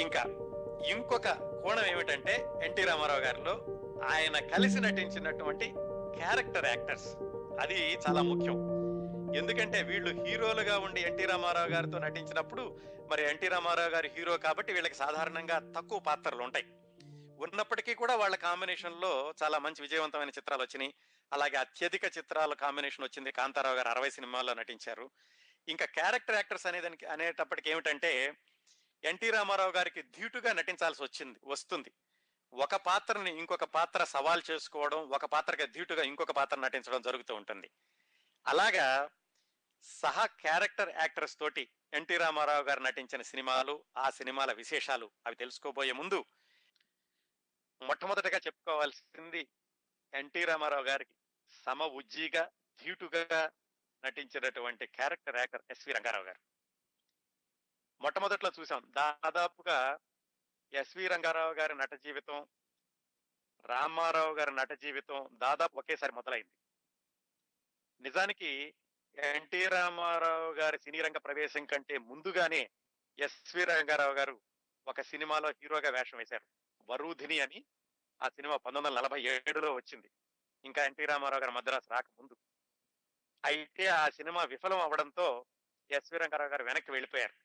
ఇంకా ఇంకొక కోణం ఏమిటంటే ఎన్టీ రామారావు గారిలో ఆయన కలిసి నటించినటువంటి క్యారెక్టర్ యాక్టర్స్. అది చాలా ముఖ్యం. ఎందుకంటే వీళ్ళు హీరోలుగా ఉండి ఎన్టీ రామారావు గారితో నటించినప్పుడు మరి ఎన్టీ రామారావు గారు హీరో కాబట్టి వీళ్ళకి సాధారణంగా తక్కువ పాత్రలు ఉంటాయి. ఉన్నప్పటికీ కూడా వాళ్ళ కాంబినేషన్లో చాలా మంచి విజయవంతమైన చిత్రాలు వచ్చినాయి. అలాగే అత్యధిక చిత్రాల కాంబినేషన్ వచ్చింది కాంతారావు గారు అరవై సినిమాల్లో నటించారు. ఇంకా క్యారెక్టర్ యాక్టర్స్ అనేదానికి అనేటప్పటికి ఏమిటంటే ఎన్టీ రామారావు గారికి ధీటుగా నటించాల్సి వచ్చింది వస్తుంది. ఒక పాత్రని ఇంకొక పాత్ర సవాల్ చేసుకోవడం ఒక పాత్రకి ధీటుగా ఇంకొక పాత్ర నటించడం జరుగుతూ ఉంటుంది. అలాగా సహా క్యారెక్టర్ యాక్టర్స్ తోటి ఎన్టీ రామారావు గారు నటించిన సినిమాలు ఆ సినిమాల విశేషాలు అవి తెలుసుకోబోయే ముందు మొట్టమొదటిగా చెప్పుకోవాల్సింది ఎన్టీ రామారావు గారికి సమ ఉజ్జీగా ధీటుగా నటించినటువంటి క్యారెక్టర్ యాక్టర్ ఎస్వి రంగారావు గారు. మొట్టమొదట్లో చూసాం. దాదాపుగా ఎస్వి రంగారావు గారి నట జీవితం రామారావు గారి నట జీవితం దాదాపు ఒకేసారి మొదలైంది. నిజానికి ఎన్టీ రామారావు గారి సినీ రంగ ప్రవేశం కంటే ముందుగానే ఎస్వి రంగారావు గారు ఒక సినిమాలో హీరోగా వేషం వేశారు. వరూధిని అని ఆ సినిమా పంతొమ్మిది వందల నలభై ఏడులో వచ్చింది. ఇంకా ఎన్టీ రామారావు గారు మద్రాసు రాకముందు. అయితే ఆ సినిమా విఫలం అవడంతో ఎస్వి రంగారావు గారు వెనక్కి వెళ్ళిపోయారు.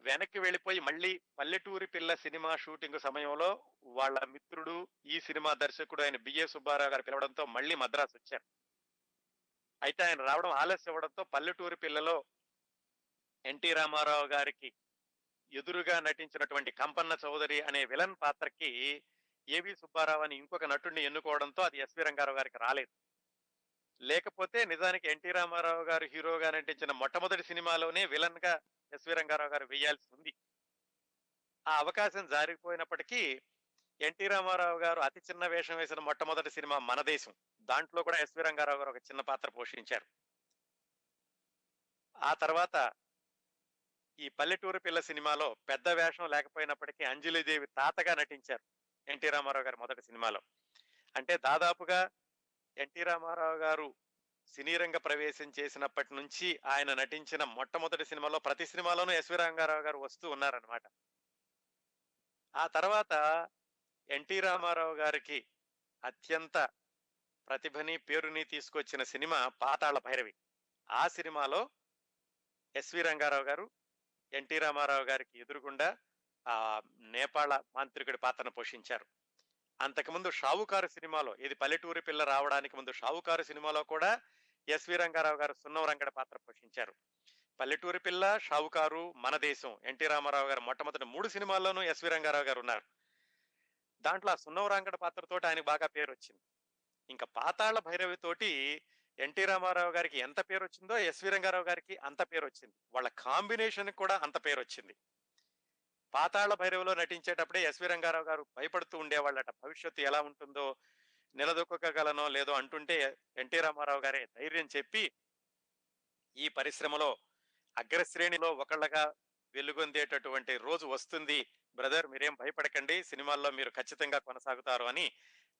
వెనక్కి వెళ్ళిపోయి మళ్ళీ పల్లెటూరి పిల్ల సినిమా షూటింగ్ సమయంలో వాళ్ళ మిత్రుడు ఈ సినిమా దర్శకుడు ఆయన బిఏ సుబ్బారావు గారు పిలవడంతో మళ్ళీ మద్రాసు వచ్చారు. అయితే ఆయన రావడం ఆలస్యం అవ్వడంతో పల్లెటూరి పిల్లలో ఎన్టీ రామారావు గారికి ఎదురుగా నటించినటువంటి కంపన్న చౌదరి అనే విలన్ పాత్రకి ఏవి సుబ్బారావు అని ఇంకొక నటుడిని ఎన్నుకోవడంతో అది ఎస్వి రంగారావు గారికి రాలేదు. లేకపోతే నిజానికి ఎన్టీ రామారావు గారు హీరోగా నటించిన మొట్టమొదటి సినిమాలోనే విలన్గా ఎస్వి రంగారావు గారు వేయాల్సి ఉంది. ఆ అవకాశం జారిపోయినప్పటికీ ఎన్టీ రామారావు గారు అతి చిన్న వేషం వేసిన మొట్టమొదటి సినిమా మన దేశం. దాంట్లో కూడా ఎస్వి రంగారావు గారు ఒక చిన్న పాత్ర పోషించారు. ఆ తర్వాత ఈ పల్లెటూరు పిల్ల సినిమాలో పెద్ద వేషం లేకపోయినప్పటికీ అంజలిదేవి తాతగా నటించారు ఎన్టీ రామారావు గారి మొదటి సినిమాలో. అంటే దాదాపుగా ఎన్టీ రామారావు గారు సినీ రంగ ప్రవేశం చేసినప్పటి నుంచి ఆయన నటించిన మొట్టమొదటి సినిమాలో ప్రతి సినిమాలోనూ ఎస్వి రంగారావు గారు వస్తూ ఉన్నారనమాట ఆ తర్వాత ఎన్టీ రామారావు గారికి అత్యంత ప్రతిభని పేరుని తీసుకొచ్చిన సినిమా పాతాళ భైరవి. ఆ సినిమాలో ఎస్వి రంగారావు గారు ఎన్టీ రామారావు గారికి ఎదురుగుండా ఆ నేపాళ మాంత్రికుడి పాత్రను పోషించారు. అంతకుముందు షావుకారు సినిమాలో ఇది పల్లెటూరి పిల్ల రావడానికి ముందు షావుకారు సినిమాలో కూడా ఎస్వి రంగారావు గారు సున్నం రంగడ పాత్ర పోషించారు. పల్లెటూరి పిల్ల షావుకారు మన దేశం ఎన్టీ రామారావు గారు మొట్టమొదటి మూడు సినిమాల్లోనూ ఎస్వి రంగారావు గారు ఉన్నారు. దాంట్లో ఆ సున్నం రంగడ పాత్రతోటి ఆయనకు బాగా పేరు వచ్చింది ఇంకా పాతాళ భైరవి తోటి ఎన్టీ రామారావు గారికి ఎంత పేరు వచ్చిందో ఎస్వి రంగారావు గారికి అంత పేరు వచ్చింది వాళ్ళ కాంబినేషన్ కూడా అంత పేరు వచ్చింది పాతాళ భైరవిలో నటించేటప్పుడే ఎస్వి రంగారావు గారు భయపడుతూ ఉండేవాళ్ళట. భవిష్యత్తు ఎలా ఉంటుందో నిలదొక్కగలనో లేదో అంటుంటే ఎన్టీ రామారావు గారే ధైర్యం చెప్పి ఈ పరిశ్రమలో అగ్రశ్రేణిలో ఒకళ్ళగా వెలుగొందేటటువంటి రోజు వస్తుంది. బ్రదర్ మీరేం భయపడకండి. సినిమాల్లో మీరు ఖచ్చితంగా కొనసాగుతారు అని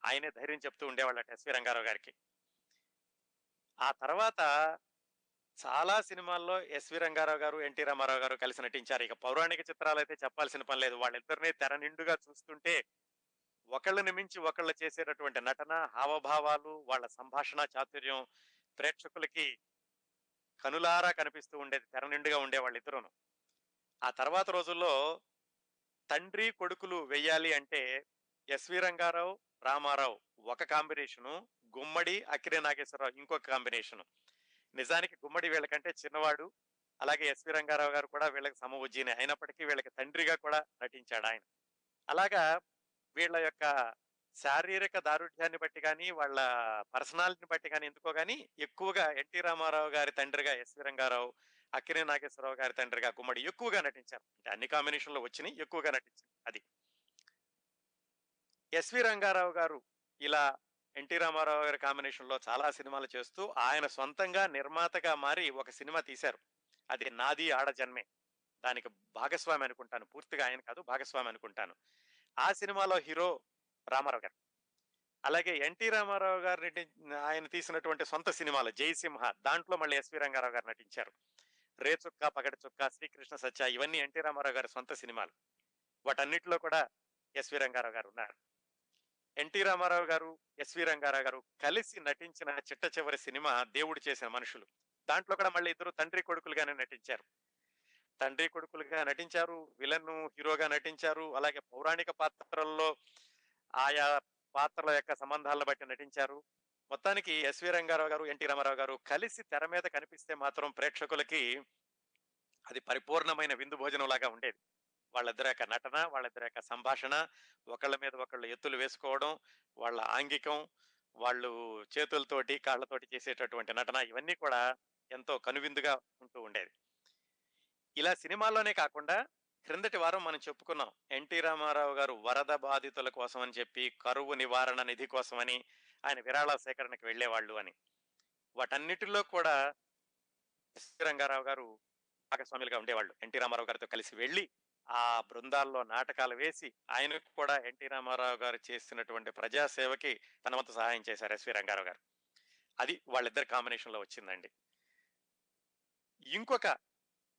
ఆయనే ధైర్యం చెప్తూ ఉండేవాళ్ళట ఎస్వి రంగారావు గారికి. ఆ తర్వాత చాలా సినిమాల్లో ఎస్వి రంగారావు గారు ఎన్టీ రామారావు గారు కలిసి నటించారు. ఇక పౌరాణిక చిత్రాలు అయితే చెప్పాల్సిన పని లేదు. వాళ్ళిద్దరిని తెర నిండుగా చూస్తుంటే ఒకళ్ళని మించి ఒకళ్ళు చేసేటటువంటి నటన హావభావాలు వాళ్ళ సంభాషణ చాతుర్యం ప్రేక్షకులకి కనులారా కనిపిస్తూ ఉండేది తెర నిండుగా ఉండే వాళ్ళిద్దరును. ఆ తర్వాత రోజుల్లో తండ్రి కొడుకులు వెయ్యాలి అంటే ఎస్వి రంగారావు రామారావు ఒక కాంబినేషను గుమ్మడి అక్కిరే నాగేశ్వరరావు ఇంకొక కాంబినేషను. నిజానికి గుమ్మడి వీళ్ళకంటే చిన్నవాడు అలాగే ఎస్వి రంగారావు గారు కూడా వీళ్ళకి సమవుజ్జీని అయినప్పటికీ వీళ్ళకి తండ్రిగా కూడా నటించాడు ఆయన. అలాగా వీళ్ళ యొక్క శారీరక దారుఢ్యాన్ని బట్టి కానీ వాళ్ళ పర్సనాలిటీని బట్టి కానీ ఎందుకో కానీ ఎక్కువగా ఎన్టీ రామారావు గారి తండ్రిగా ఎస్వి రంగారావు అక్కినే నాగేశ్వరరావు గారి తండ్రిగా గుమ్మడి ఎక్కువగా నటించారు. అంటే అన్ని కాంబినేషన్లో వచ్చినాయి ఎక్కువగా నటించారు అది. ఎస్వి రంగారావు గారు ఇలా ఎన్టీ రామారావు గారి కాంబినేషన్లో చాలా సినిమాలు చేస్తూ ఆయన సొంతంగా నిర్మాతగా మారి ఒక సినిమా తీశారు. అది నాది ఆడ జన్మే. దానికి భాగస్వామి అనుకుంటాను. పూర్తిగా ఆయన కాదు భాగస్వామి అనుకుంటాను. ఆ సినిమాలో హీరో రామారావు గారు. అలాగే ఎన్టీ రామారావు గారు నటి- ఆయన తీసినటువంటి సొంత సినిమాలు జయసింహ దాంట్లో మళ్ళీ ఎస్వి రంగారావు గారు నటించారు. రే చుక్క పగటి చుక్క శ్రీకృష్ణ సత్య ఇవన్నీ ఎన్టీ రామారావు గారి సొంత సినిమాలు. వాటన్నిటిలో కూడా ఎస్వి రంగారావు గారు ఉన్నారు. ఎన్టీ రామారావు గారు ఎస్వి రంగారావు గారు కలిసి నటించిన చిట్ట చివరి సినిమా దేవుడు చేసిన మనుషులు. దాంట్లో కూడా మళ్ళీ ఇద్దరు తండ్రి కొడుకులుగానే నటించారు. తండ్రి కొడుకులుగా నటించారు విలన్ హీరోగా నటించారు అలాగే పౌరాణిక పాత్రల్లో ఆయా పాత్రల యొక్క సంబంధాలను బట్టి నటించారు. మొత్తానికి ఎస్వి రంగారావు గారు ఎన్టీ రామారావు గారు కలిసి తెర మీద కనిపిస్తే మాత్రం ప్రేక్షకులకి అది పరిపూర్ణమైన విందు భోజనం లాగా ఉండేది. వాళ్ళిద్దరి యొక్క నటన వాళ్ళిద్దరి యొక్క సంభాషణ ఒకళ్ళ మీద ఒకళ్ళు ఎత్తులు వేసుకోవడం వాళ్ళ ఆంగికం వాళ్ళు చేతులతోటి కాళ్ళతోటి చేసేటటువంటి నటన ఇవన్నీ కూడా ఎంతో కనువిందుగా ఉంటూ ఉండేది. ఇలా సినిమాల్లోనే కాకుండా క్రిందటి వారం మనం చెప్పుకున్నాం. ఎన్టీ రామారావు గారు వరద బాధితుల కోసం అని చెప్పి కరువు నివారణ నిధి కోసమని ఆయన విరాళ సేకరణకి వెళ్ళేవాళ్ళు అని. వాటన్నిటిలో కూడా ఎస్వి రంగారావు గారు భాగస్వాములుగా ఉండేవాళ్ళు. ఎన్టీ రామారావు గారితో కలిసి వెళ్ళి ఆ బృందాల్లో నాటకాలు వేసి ఆయనకు కూడా ఎన్టీ రామారావు గారు చేసినటువంటి ప్రజాసేవకి తన వంతు సహాయం చేశారు ఎస్వి రంగారావు గారు. అది వాళ్ళిద్దరి కాంబినేషన్లో వచ్చిందండి. ఇంకొక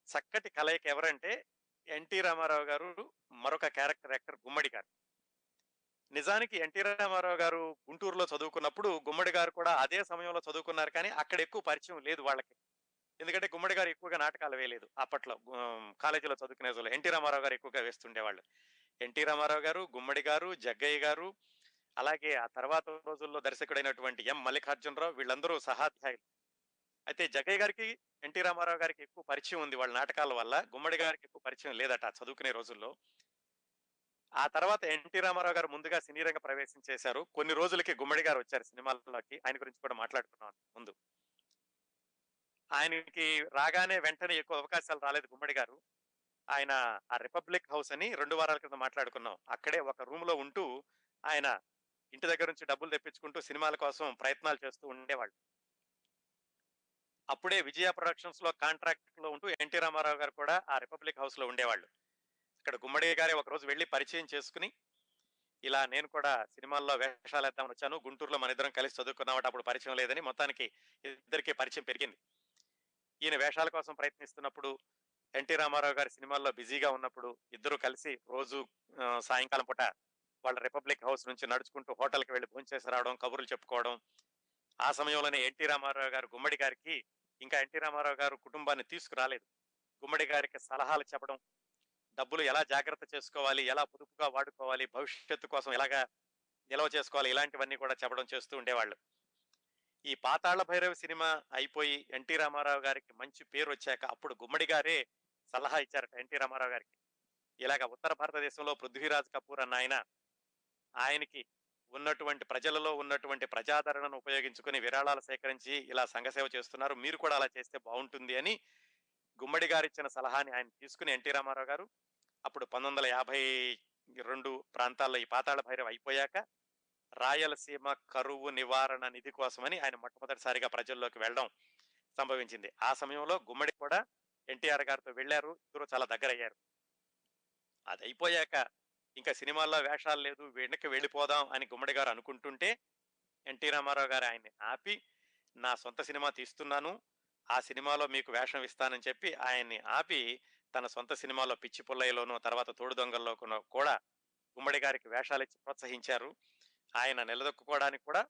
చక్కటి కలయిక ఎవరంటే ఎన్టీ రామారావు గారు మరొక క్యారెక్టర్ యాక్టర్ గుమ్మడి గారు. నిజానికి ఎన్టీ రామారావు గారు గుంటూరులో చదువుకున్నప్పుడు గుమ్మడి గారు కూడా అదే సమయంలో చదువుకున్నారు కానీ అక్కడ ఎక్కువ పరిచయం లేదు వాళ్ళకి. ఎందుకంటే గుమ్మడి గారు ఎక్కువగా నాటకాలు వేయలేదు అప్పట్లో. కాలేజీలో చదువుకునే రోజుల్లో ఎన్టీ రామారావు గారు ఎక్కువగా వేస్తుండేవాళ్ళు ఎన్టీ రామారావు గారు గుమ్మడి గారు జగ్గయ్య గారు అలాగే ఆ తర్వాత రోజుల్లో దర్శకుడైనటువంటి ఎం మల్లికార్జునరావు వీళ్ళందరూ సహాధ్యాయులు. అయితే జగ్గయ్య గారికి ఎన్టీ రామారావు గారికి ఎక్కువ పరిచయం ఉంది వాళ్ళ నాటకాల వల్ల. గుమ్మడి గారికి ఎక్కువ పరిచయం లేదట చదువుకునే రోజుల్లో. ఆ తర్వాత ఎన్టీ రామారావు గారు ముందుగా సినీ రంగ ప్రవేశం చేశారు కొన్ని రోజులకి గుమ్మడి గారు వచ్చారు సినిమాల్లోకి. ఆయన గురించి కూడా మాట్లాడుకున్నాం ముందు. ఆయనకి రాగానే వెంటనే ఎక్కువ అవకాశాలు రాలేదు గుమ్మడి గారు. ఆయన ఆ రిపబ్లిక్ హౌస్ అని రెండు వారాల క్రితం మాట్లాడుకున్నాం. అక్కడే ఒక రూమ్లో ఉంటూ ఆయన ఇంటి దగ్గర నుంచి డబ్బులు తెప్పించుకుంటూ సినిమాల కోసం ప్రయత్నాలు చేస్తూ ఉండేవాళ్ళు. అప్పుడే విజయ ప్రొడక్షన్స్లో కాంట్రాక్ట్లో ఉంటూ ఎన్టీ రామారావు గారు కూడా ఆ రిపబ్లిక్ హౌస్లో ఉండేవాళ్ళు. ఇక్కడ గుమ్మడి గారే ఒక రోజు వెళ్ళి పరిచయం చేసుకుని ఇలా నేను కూడా సినిమాల్లో వేషాలు వేద్దామని వచ్చాను. గుంటూరులో మన ఇద్దరం కలిసి చదువుకున్నామట అప్పుడు పరిచయం లేదని మొత్తానికి ఇద్దరికి పరిచయం పెరిగింది. ఈయన వేషాల కోసం ప్రయత్నిస్తున్నప్పుడు ఎన్టీ రామారావు గారి సినిమాల్లో బిజీగా ఉన్నప్పుడు ఇద్దరు కలిసి రోజు సాయంకాలం పూట వాళ్ళ రిపబ్లిక్ హౌస్ నుంచి నడుచుకుంటూ హోటల్కి వెళ్ళి భోంచేసి రావడం కబుర్లు చెప్పుకోవడం. ఆ సమయంలోనే ఎన్టీ రామారావు గారు గుమ్మడి గారికి ఇంకా ఎన్టీ రామారావు గారు కుటుంబాన్ని తీసుకురాలేదు. గుమ్మడి గారికి సలహాలు చెప్పడం డబ్బులు ఎలా జాగ్రత్త చేసుకోవాలి ఎలా పొదుపుగా వాడుకోవాలి భవిష్యత్తు కోసం ఎలాగా నిల్వ చేసుకోవాలి ఇలాంటివన్నీ కూడా చెప్పడం చేస్తూ ఉండేవాళ్ళు. ఈ పాతాళ భైరవ సినిమా అయిపోయి ఎన్టీ రామారావు గారికి మంచి పేరు వచ్చాక అప్పుడు గుమ్మడి గారే సలహా ఇచ్చారట ఎన్టీ రామారావు గారికి. ఇలాగ ఉత్తర భారతదేశంలో పృథ్వీరాజ్ కపూర్ అన్న ఆయన ఆయనకి ఉన్నటువంటి ప్రజలలో ఉన్నటువంటి ప్రజాదరణను ఉపయోగించుకుని విరాళాలు సేకరించి ఇలా సంఘసేవ చేస్తున్నారు. మీరు కూడా అలా చేస్తే బాగుంటుంది అని గుమ్మడి గారు ఇచ్చిన సలహాని ఆయన తీసుకుని ఎన్టీ రామారావు గారు అప్పుడు పంతొమ్మిది వందల యాభై రెండు ప్రాంతాల్లో ఈ పాతాళ భైరవ్ అయిపోయాక రాయలసీమ కరువు నివారణ నిధి కోసమని ఆయన మొట్టమొదటిసారిగా ప్రజల్లోకి వెళ్ళడం సంభవించింది. ఆ సమయంలో గుమ్మడి కూడా ఎన్టీఆర్ గారితో వెళ్ళారు. ఇద్దరు చాలా దగ్గర అయ్యారు అది అయిపోయాక ఇంకా సినిమాల్లో వేషాలు లేదు వెనక్కి వెళ్ళిపోదాం అని గుమ్మడి గారు అనుకుంటుంటే ఎన్టీ రామారావు గారు ఆయన్ని ఆపి నా సొంత సినిమా తీస్తున్నాను. ఆ సినిమాలో మీకు వేషం ఇస్తానని చెప్పి ఆయన్ని ఆపి తన సొంత సినిమాలో పిచ్చి పుల్లయ్యలోను తర్వాత తోడు దొంగల్లో కూడా గుమ్మడి గారికి వేషాలు ఇచ్చి ప్రోత్సహించారు. ఆయన నిలదొక్కుకోవడానికి కూడా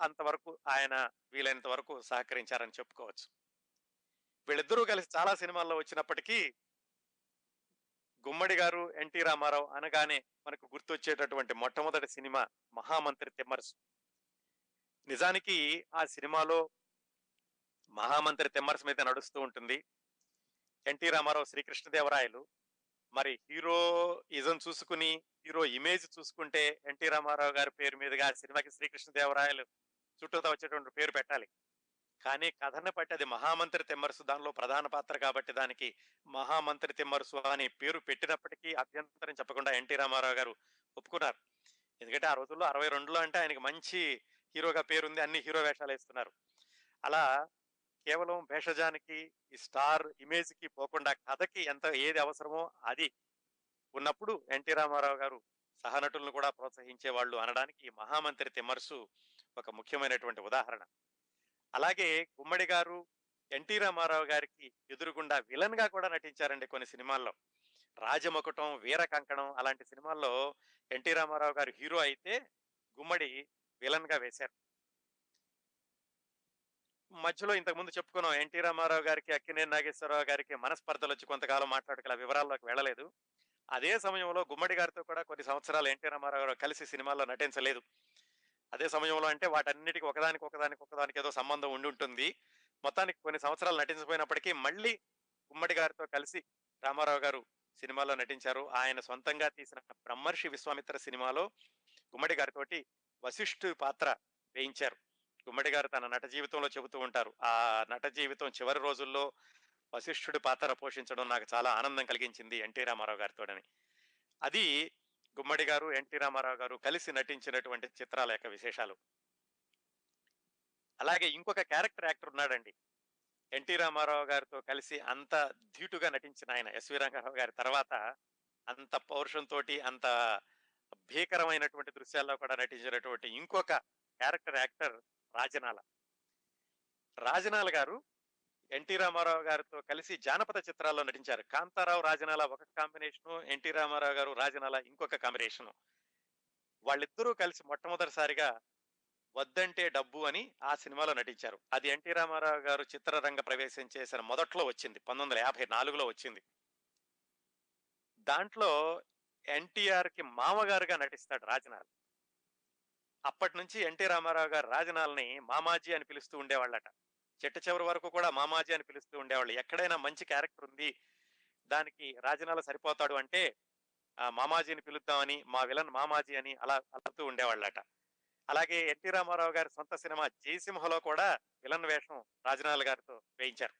అంతవరకు ఆయన వీలైనంత వరకు సహకరించారని చెప్పుకోవచ్చు. వీళ్ళిద్దరూ కలిసి చాలా సినిమాల్లో వచ్చినప్పటికీ గుమ్మడి గారు ఎన్టీ రామారావు అనగానే మనకు గుర్తొచ్చేటటువంటి మొట్టమొదటి సినిమా మహామంత్రి తిమ్మరసు నిజానికి ఆ సినిమాలో మహామంత్రి తిమ్మరసు మీద నడుస్తూ ఉంటుంది. ఎన్టీ రామారావు శ్రీకృష్ణదేవరాయలు మరి హీరో ఇజం చూసుకుని హీరో ఇమేజ్ చూసుకుంటే ఎన్టీ రామారావు గారి పేరు మీదుగా ఆ సినిమాకి శ్రీకృష్ణదేవరాయలు చుట్టూతా వచ్చేటువంటి పేరు పెట్టాలి. కానీ కథను బట్టి అది మహామంత్రి తిమ్మరుసు దానిలో ప్రధాన పాత్ర కాబట్టి దానికి మహామంత్రి తిమ్మరుసు అని పేరు పెట్టినప్పటికీ అభ్యంతరం చెప్పకుండా ఎన్టీ రామారావు గారు ఒప్పుకున్నారు. ఎందుకంటే ఆ రోజుల్లో అరవై రెండులో అంటే ఆయనకి మంచి హీరోగా పేరుంది అన్ని హీరో వేషాలు వేస్తున్నారు. అలా కేవలం భేషజానికి ఈ స్టార్ ఇమేజ్కి పోకుండా కథకి ఎంత ఏది అవసరమో అది ఉన్నప్పుడు ఎన్టీ రామారావు గారు సహనటులను కూడా ప్రోత్సహించే వాళ్ళు అనడానికి ఈ మహామంత్రి తిమ్మరసు ఒక ముఖ్యమైనటువంటి ఉదాహరణ. అలాగే గుమ్మడి గారు ఎన్టీ రామారావు గారికి ఎదురుగుండా విలన్గా కూడా నటించారండి కొన్ని సినిమాల్లో. రాజమకుటం వీర కంకణం అలాంటి సినిమాల్లో ఎన్టీ రామారావు గారు హీరో అయితే గుమ్మడి విలన్గా వేశారు. మధ్యలో ఇంతకుముందు చెప్పుకున్నాం ఎన్టీ రామారావు గారికి అక్కినేని నాగేశ్వరరావు గారికి మనస్పర్ధలు వచ్చి కొంతకాలం మాట్లాడుకునే వివరాల్లోకి వెళ్ళలేదు. అదే సమయంలో గుమ్మడి గారితో కూడా కొన్ని సంవత్సరాలు ఎన్టీ రామారావు గారు కలిసి సినిమాల్లో నటించలేదు. అదే సమయంలో అంటే వాటన్నిటికీ ఒకదానికి ఒకదానికి ఒకదానికి ఏదో సంబంధం ఉండి ఉంటుంది. మొత్తానికి కొన్ని సంవత్సరాలు నటించకపోయినప్పటికీ మళ్ళీ గుమ్మడి గారితో కలిసి రామారావు గారు సినిమాలో నటించారు. ఆయన సొంతంగా తీసిన బ్రహ్మర్షి విశ్వామిత్ర సినిమాలో గుమ్మడి గారితోటి వశిష్ఠు పాత్ర వేయించారు. గుమ్మడి గారు తన నట జీవితంలో చెబుతూ ఉంటారు. ఆ నట జీవితం చివరి రోజుల్లో వశిష్ఠుడి పాత్ర పోషించడం నాకు చాలా ఆనందం కలిగించింది ఎన్టీ రామారావు గారితోడని అది గుమ్మడి గారు ఎన్టీ రామారావు గారు కలిసి నటించినటువంటి చిత్రాల యొక్క విశేషాలు. అలాగే ఇంకొక క్యారెక్టర్ యాక్టర్ ఉన్నాడండి. ఎన్టీ రామారావు గారితో కలిసి అంత ధీటుగా నటించిన ఆయన ఎస్వి రంగారావు గారి తర్వాత అంత పౌరుషంతో అంత భీకరమైనటువంటి దృశ్యాల్లో కూడా నటించినటువంటి ఇంకొక క్యారెక్టర్ యాక్టర్ రాజనాల. రాజనాల గారు ఎన్టీ రామారావు గారితో కలిసి జానపద చిత్రాల్లో నటించారు. కాంతారావు రాజనాల ఒక కాంబినేషను ఎన్టీ రామారావు గారు రాజనాల ఇంకొక కాంబినేషను. వాళ్ళిద్దరూ కలిసి మొట్టమొదటిసారిగా వద్దంటే డబ్బు అని ఆ సినిమాలో నటించారు. అది ఎన్టీ రామారావు గారు చిత్రరంగ ప్రవేశం చేసిన మొదట్లో వచ్చింది. పంతొమ్మిది వందల యాభై నాలుగులో వచ్చింది. దాంట్లో ఎన్టీఆర్కి మామగారుగా నటిస్తాడు రాజనాల్. అప్పటి నుంచి ఎన్టీ రామారావు గారు రాజనాల్ని మామాజీ అని పిలుస్తూ ఉండేవాళ్ళట. చెట్ట చివరి వరకు కూడా మామాజీ అని పిలుస్తూ ఉండేవాళ్ళు. ఎక్కడైనా మంచి క్యారెక్టర్ ఉంది దానికి రాజనాల సరిపోతాడు అంటే ఆ మామాజీని పిలుద్దామని మా విలన్ మామాజీ అని అలా అలుతూ ఉండేవాళ్ళట. అలాగే ఎన్టీ రామారావు గారి సొంత సినిమా జయసింహలో కూడా విలన్ వేషం రాజనాల్ గారితో వేయించారు.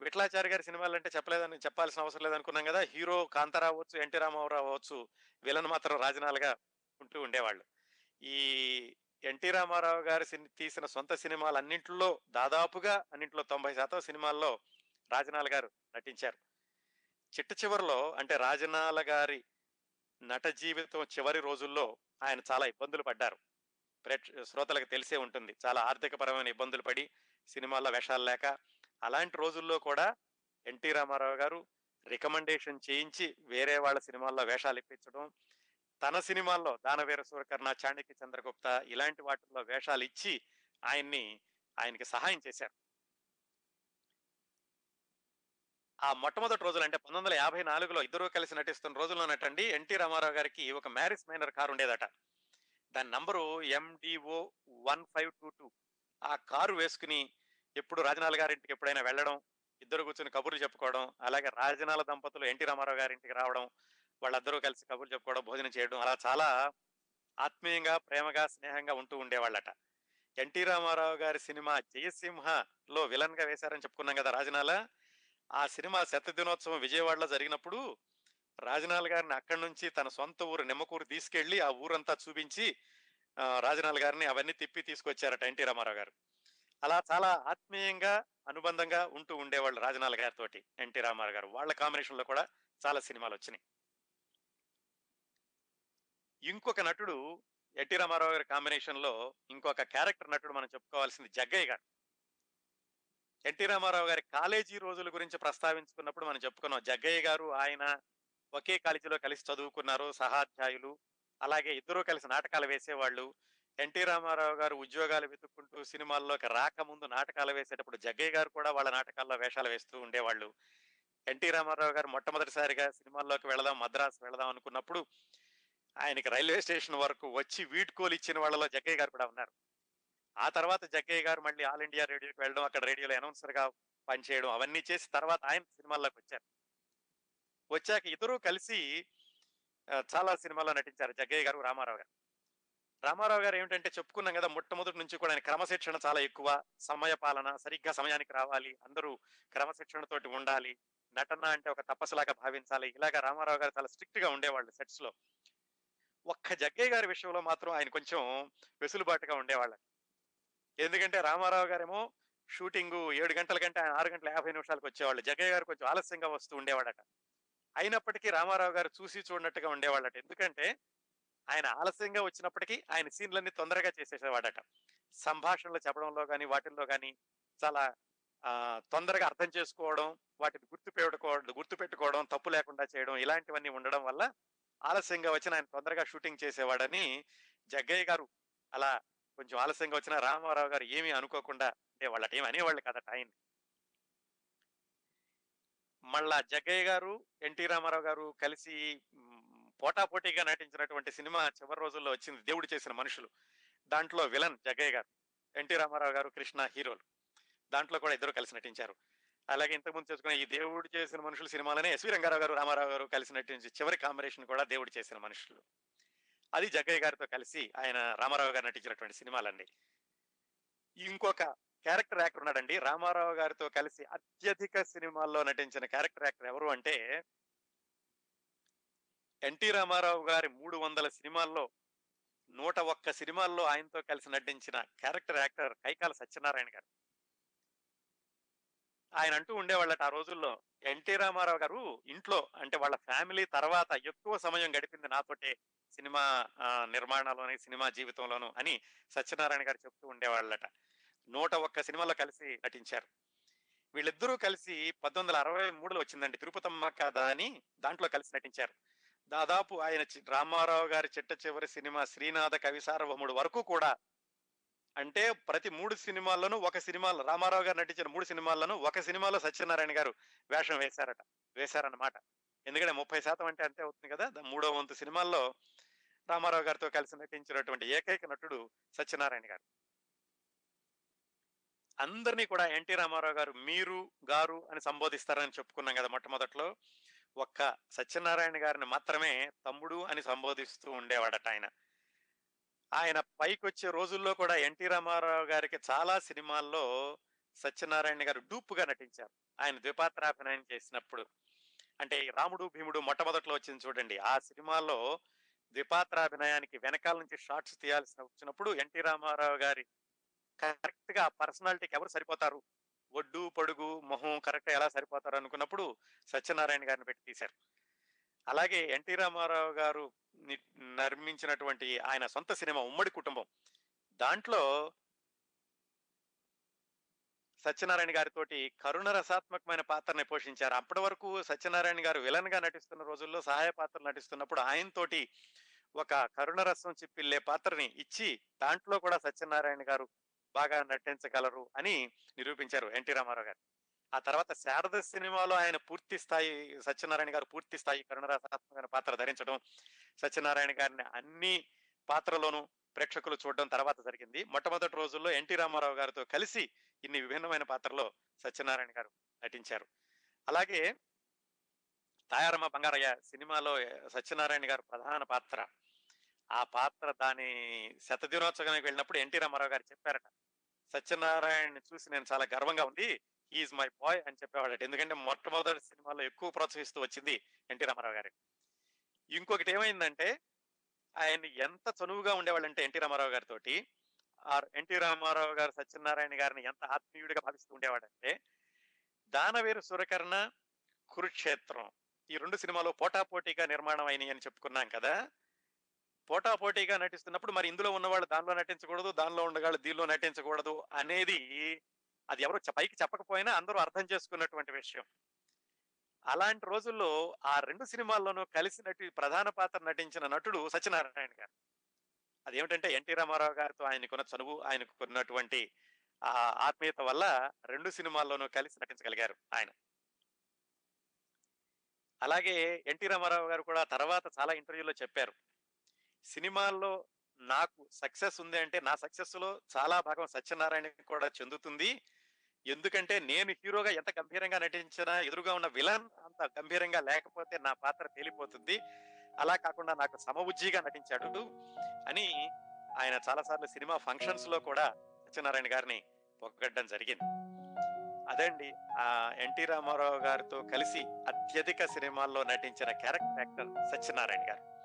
విఠలాచారి గారి సినిమాలు అంటే చెప్పలేదని చెప్పాల్సిన అవసరం లేదనుకున్నాం కదా హీరో కాంతారావు అవ్వచ్చు ఎన్టీ రామారావు అవ్వచ్చు విలన్ మాత్రం రాజనాలుగా ఉంటూ ఉండేవాళ్ళు. ఈ ఎన్టీ రామారావు గారి తీసిన సొంత సినిమాలు అన్నింటిలో దాదాపుగా అన్నింటిలో తొంభై శాతం సినిమాల్లో రాజనాల గారు నటించారు. చిట్ట చివరిలో అంటే రాజనాల గారి నట జీవితం చివరి రోజుల్లో ఆయన చాలా ఇబ్బందులు పడ్డారు. ప్రేక్ష శ్రోతలకు తెలిసే ఉంటుంది. చాలా ఆర్థికపరమైన ఇబ్బందులు పడి సినిమాల్లో వేషాలు లేక అలాంటి రోజుల్లో కూడా ఎన్టీ రామారావు గారు రికమెండేషన్ చేయించి వేరే వాళ్ళ సినిమాల్లో వేషాలు ఇప్పించడం తన సినిమాల్లో దానవీర సూరకర్ణ చాణక్య చంద్రగుప్త ఇలాంటి వాటిల్లో వేషాలు ఇచ్చి ఆయన్ని ఆయనకి సహాయం చేశారు. ఆ మొట్టమొదటి రోజులు అంటే పంతొమ్మిది వందల యాభై నాలుగులో ఇద్దరూ కలిసి నటిస్తున్న రోజుల్లోనటండి ఎన్టీ రామారావు గారికి ఒక మ్యారిస్ మైనర్ కారు ఉండేదట. దాని number MDO one five two two. ఆ కారు వేసుకుని ఎప్పుడు రాజనాల గారింటికి ఎప్పుడైనా వెళ్ళడం ఇద్దరు కూర్చొని కబుర్లు చెప్పుకోవడం అలాగే రాజనాల దంపతులు ఎన్టీ రామారావు గారింటికి రావడం వాళ్ళందరూ కలిసి కబుర్లు చెప్పుకోవడం భోజనం చేయడం అలా చాలా ఆత్మీయంగా ప్రేమగా స్నేహంగా ఉంటూ ఉండేవాళ్ళట. ఎన్టీ రామారావు గారి సినిమా జయసింహలో విలన్గా వేశారని చెప్పుకున్నాం కదా రాజనాల. ఆ సినిమా శత దినోత్సవం విజయవాడలో జరిగినప్పుడు రాజనాల్ గారిని అక్కడి నుంచి తన సొంత ఊరు నిమ్మకూరు తీసుకెళ్ళి ఆ ఊరంతా చూపించి ఆ, రాజనాల్ గారిని అవన్నీ తిప్పి తీసుకొచ్చారట ఎన్టీ రామారావు గారు. అలా చాలా ఆత్మీయంగా అనుబంధంగా ఉంటూ ఉండేవాళ్ళు రాజనాల్ గారితోటి ఎన్టీ రామారావు గారు. వాళ్ళ కాంబినేషన్లో కూడా చాలా సినిమాలు వచ్చినాయి. ఇంకొక నటుడు ఎన్టీ రామారావు గారి కాంబినేషన్లో ఇంకొక క్యారెక్టర్ నటుడు మనం చెప్పుకోవాల్సింది జగ్గయ్య గారు. ఎన్టీ రామారావు గారి కాలేజీ రోజుల గురించి ప్రస్తావించుకున్నప్పుడు మనం చెప్పుకున్నాం జగ్గయ్య గారు ఆయన ఒకే కాలేజీలో కలిసి చదువుకున్నారు సహాధ్యాయులు అలాగే ఇద్దరూ కలిసి నాటకాలు వేసేవాళ్ళు. ఎన్టీ రామారావు గారు ఉద్యోగాలు వెతుక్కుంటూ సినిమాల్లోకి రాకముందు నాటకాలు వేసేటప్పుడు జగ్గయ్య గారు కూడా వాళ్ళ నాటకాల్లో వేషాలు వేస్తూ ఉండేవాళ్ళు. ఎన్టీ రామారావు గారు మొట్టమొదటిసారిగా సినిమాల్లోకి వెళదాం మద్రాసు వెళదాం అనుకున్నప్పుడు ఆయనకి రైల్వే స్టేషన్ వరకు వచ్చి వీడ్కోలు ఇచ్చిన వాళ్ళలో జగ్గయ్య గారు కూడా ఉన్నారు. ఆ తర్వాత జగ్గయ్య గారు మళ్ళీ ఆల్ ఇండియా రేడియోకి వెళ్ళడం అక్కడ రేడియోలో అనౌన్సర్గా పనిచేయడం అవన్నీ చేసి తర్వాత ఆయన సినిమాల్లోకి వచ్చారు. వచ్చాక ఇద్దరూ కలిసి చాలా సినిమాల్లో నటించారు జగ్గయ్య గారు రామారావు గారు. రామారావు గారు ఏమిటంటే చెప్పుకున్నాం కదా మొట్టమొదటి నుంచి కూడా ఆయన క్రమశిక్షణ చాలా ఎక్కువ సమయ పాలన సరిగ్గా సమయానికి రావాలి అందరూ క్రమశిక్షణతోటి ఉండాలి నటన అంటే ఒక తపస్సులాగా భావించాలి ఇలాగా రామారావు గారు చాలా స్ట్రిక్ట్గా ఉండేవాళ్ళు సెట్స్లో ఒక్క జగ్గయ్య గారి విషయంలో మాత్రం ఆయన కొంచెం వెసులుబాటుగా ఉండేవాళ్ళు ఎందుకంటే రామారావు గారేమో షూటింగ్ ఏడు గంటల కంటే ఆయన ఆరు గంటల యాభై నిమిషాలకు వచ్చేవాళ్ళు. జగ్గయ్య గారు కొంచెం ఆలస్యంగా వస్తూ ఉండేవాడట. అయినప్పటికీ రామారావు గారు చూసి చూడనట్టుగా ఉండేవాళ్ళట. ఎందుకంటే ఆయన ఆలస్యంగా వచ్చినప్పటికీ ఆయన సీన్లన్నీ తొందరగా చేసేసేవాడట. సంభాషణలు చెప్పడంలో కానీ వాటిల్లో కానీ చాలా తొందరగా అర్థం చేసుకోవడం వాటిని గుర్తు పెట్టుకోవడం గుర్తు పెట్టుకోవడం తప్పు లేకుండా చేయడం ఇలాంటివన్నీ ఉండడం వల్ల ఆలస్యంగా వచ్చిన ఆయన తొందరగా షూటింగ్ చేసేవాడని జగ్గయ్య గారు అలా కొంచెం ఆలస్యంగా వచ్చిన రామారావు గారు ఏమీ అనుకోకుండా అంటే వాళ్ళ ఏమి అనేవాళ్ళు కదట ఆయన మళ్ళా జగ్గయ్య గారు ఎన్టీ రామారావు గారు కలిసి పోటాపోటీగా నటించినటువంటి సినిమా చివరి రోజుల్లో వచ్చింది దేవుడు చేసిన మనుషులు. దాంట్లో విలన్ జగ్గయ్య గారు ఎన్టీ రామారావు గారు కృష్ణ హీరోలు. దాంట్లో కూడా ఇద్దరు కలిసి నటించారు. అలాగే ఇంతకుముందు చేసుకున్న ఈ దేవుడు చేసిన మనుషులు సినిమాలనే ఎస్వి రంగారావు గారు రామారావు గారు కలిసి నటించి చివరి కాంబినేషన్ కూడా దేవుడు చేసిన మనుషులు. అది జగ్గయ్య గారితో కలిసి ఆయన రామారావు గారు నటించినటువంటి సినిమాలండి. ఇంకొక క్యారెక్టర్ యాక్టర్ ఉన్నాడండి. రామారావు గారితో కలిసి అత్యధిక సినిమాల్లో నటించిన క్యారెక్టర్ యాక్టర్ ఎవరు అంటే ఎన్టీ రామారావు గారి మూడు వందల సినిమాల్లో నూట ఒక్క సినిమాల్లో ఆయనతో కలిసి నటించిన క్యారెక్టర్ యాక్టర్ కైకాల సత్యనారాయణ గారు. ఆయన అంటూ ఉండేవాళ్ళట ఆ రోజుల్లో. ఎన్టీ రామారావు గారు ఇంట్లో అంటే వాళ్ళ ఫ్యామిలీ తర్వాత ఎక్కువ సమయం గడిపింది నాతోటే సినిమా ఆ, నిర్మాణంలోని సినిమా జీవితంలోను అని సత్యనారాయణ గారు చెప్తూ ఉండేవాళ్ళట. నూట ఒక్క సినిమాలో కలిసి నటించారు. వీళ్ళిద్దరూ కలిసి పంతొమ్మిది వందల అరవై మూడులో వచ్చిందండి తిరుపతమ్మ కథ అని దాంట్లో కలిసి నటించారు. దాదాపు ఆయన రామారావు గారి చిట్ట చివరి సినిమా శ్రీనాథ కవిసార్వముడు వరకు కూడా అంటే ప్రతి మూడు సినిమాల్లోనూ ఒక సినిమాలో రామారావు గారు నటించిన మూడు సినిమాల్లోనూ ఒక సినిమాలో సత్యనారాయణ గారు వేషం వేశారట వేశారన్నమాట. ఎందుకంటే ముప్పై శాతం అంటే అంతే అవుతుంది కదా మూడో వంతు సినిమాల్లో రామారావు గారితో కలిసి నటించినటువంటి ఏకైక నటుడు సత్యనారాయణ గారు. అందరినీ కూడా ఎన్టీ రామారావు గారు మీరు గారు అని సంబోధిస్తారని చెప్పుకున్నాం కదా మొట్టమొదట్లో. ఒక్క సత్యనారాయణ గారిని మాత్రమే తమ్ముడు అని సంబోధిస్తూ ఉండేవాడట ఆయన. ఆయన పైకి వచ్చే రోజుల్లో కూడా ఎన్టీ రామారావు గారికి చాలా సినిమాల్లో సత్యనారాయణ గారు డూప్గా నటించారు. ఆయన ద్విపాత్రాభినయం చేసినప్పుడు. అంటే రాముడు భీముడు మొట్టమొదట్లో వచ్చింది చూడండి. ఆ సినిమాలో ద్విపాత్రాభినయానికి వెనకాల నుంచి షార్ట్స్ తీయాల్సిన వచ్చినప్పుడు ఎన్టీ రామారావు గారి కరెక్ట్గా పర్సనాలిటీకి ఎవరు సరిపోతారు? ఒడ్డు పొడుగు మొహం కరెక్ట్ ఎలా సరిపోతారు అనుకున్నప్పుడు సత్యనారాయణ గారిని పెట్టి తీశారు. అలాగే ఎన్టీ రామారావు గారు నిర్మించినటువంటి ఆయన సొంత సినిమా ఉమ్మడి కుటుంబం. దాంట్లో సత్యనారాయణ గారితోటి కరుణ రసాత్మకమైన పాత్రని పోషించారు. అప్పటి వరకు సత్యనారాయణ గారు విలన్గా నటిస్తున్న రోజుల్లో సహాయ పాత్రలు నటిస్తున్నప్పుడు ఆయనతోటి ఒక కరుణ రసం చిప్పిల్లే పాత్రని ఇచ్చి దాంట్లో కూడా సత్యనారాయణ గారు బాగా నటించగలరు అని నిరూపించారు ఎన్టీ రామారావు గారు. ఆ తర్వాత శారద సినిమాలో ఆయన పూర్తి స్థాయి సత్యనారాయణ గారు పూర్తి స్థాయి కరుణరాసాత్మకమైన పాత్ర ధరించడం సత్యనారాయణ గారిని అన్ని పాత్రలోనూ ప్రేక్షకులు చూడడం తర్వాత జరిగింది. మొట్టమొదటి రోజుల్లో ఎన్టీ రామారావు గారితో కలిసి ఇన్ని విభిన్నమైన పాత్రలో సత్యనారాయణ గారు నటించారు. అలాగే తాయారమ్మ బంగారయ్య సినిమాలో సత్యనారాయణ గారు ప్రధాన పాత్ర. ఆ పాత్ర దాని శతదినోత్సవానికి వెళ్ళినప్పుడు ఎన్టీ రామారావు గారు చెప్పారట సత్యనారాయణ చూసి నేను చాలా గర్వంగా ఉంది. ఈజ్ మై బాయ్ అని చెప్పేవాడట. ఎందుకంటే మొట్టమొదటి సినిమాలో ఎక్కువ ప్రోత్సహిస్తూ వచ్చింది ఎన్టీ రామారావు గారు. ఇంకొకటి ఏమైందంటే ఆయన ఎంత చనువుగా ఉండేవాళ్ళంటే ఎన్టీ రామారావు గారితో ఎన్టీ రామారావు గారు సత్యనారాయణ గారిని ఎంత ఆత్మీయుడిగా భావిస్తూ ఉండేవాడంటే దానవేరు సురకర్ణ కురుక్షేత్రం. ఈ రెండు సినిమాలు పోటాపోటీగా నిర్మాణం అయినాయి అని చెప్పుకున్నాం కదా. పోటాపోటీగా నటిస్తున్నప్పుడు మరి ఇందులో ఉన్నవాళ్ళు దానిలో నటించకూడదు దానిలో ఉండగాళ్ళు దీనిలో నటించకూడదు అనేది అది ఎవరు పైకి చెప్పకపోయినా అందరూ అర్థం చేసుకున్నటువంటి విషయం. అలాంటి రోజుల్లో ఆ రెండు సినిమాల్లోనూ కలిసి నటి ప్రధాన పాత్ర నటించిన నటుడు సత్యనారాయణ గారు. అదేమిటంటే ఎన్టీ రామారావు గారితో ఆయనకున్న చనువు ఆయనకున్నటువంటి ఆ ఆత్మీయత వల్ల రెండు సినిమాల్లోనూ కలిసి నటించగలిగారు ఆయన. అలాగే ఎన్టీ రామారావు గారు కూడా తర్వాత చాలా ఇంటర్వ్యూలో చెప్పారు. సినిమాల్లో నాకు సక్సెస్ ఉంది అంటే నా సక్సెస్లో చాలా భాగం సత్యనారాయణకి కూడా చెందుతుంది. ఎందుకంటే నేను హీరోగా ఎంత గంభీరంగా నటించినా ఎదురుగా ఉన్న విలన్ అంత గంభీరంగా లేకపోతే నా పాత్ర తేలిపోతుంది. అలా కాకుండా నాకు సమబుజ్జిగా నటించాడు అని ఆయన చాలాసార్లు సినిమా ఫంక్షన్స్లో కూడా సత్యనారాయణ గారిని పొగడ్డం జరిగింది. అదండి ఆ ఎన్టీ రామారావు గారితో కలిసి అత్యధిక సినిమాల్లో నటించిన క్యారెక్టర్ యాక్టర్ సత్యనారాయణ గారు.